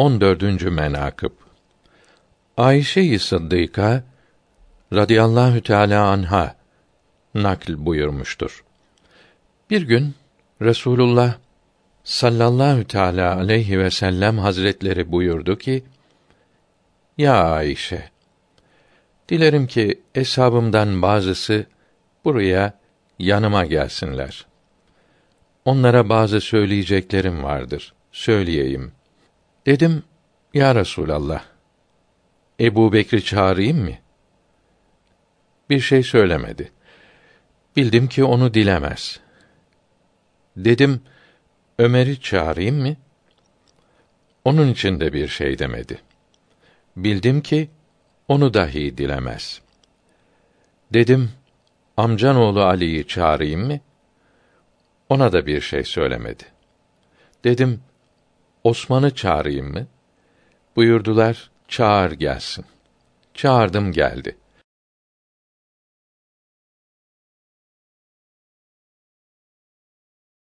14. menakıb Ayşe-i Sıddıka radıyallahu teala anha nakl buyurmuştur. Bir gün Resulullah sallallahu teala aleyhi ve sellem hazretleri buyurdu ki: Ya Ayşe, dilerim ki eshabımdan bazısı buraya yanıma gelsinler. Onlara bazı söyleyeceklerim vardır. Söyleyeyim. Dedim, Ya Resulallah, Ebu Bekri çağırayım mı? Bir şey söylemedi. Bildim ki onu dilemez. Dedim, Ömer'i çağırayım mı? Onun için de bir şey demedi. Bildim ki onu dahi dilemez. Dedim, amcan oğlu Ali'yi çağırayım mı? Ona da bir şey söylemedi. Dedim, Osman'ı çağırayım mı? Buyurdular, çağır gelsin. Çağırdım geldi.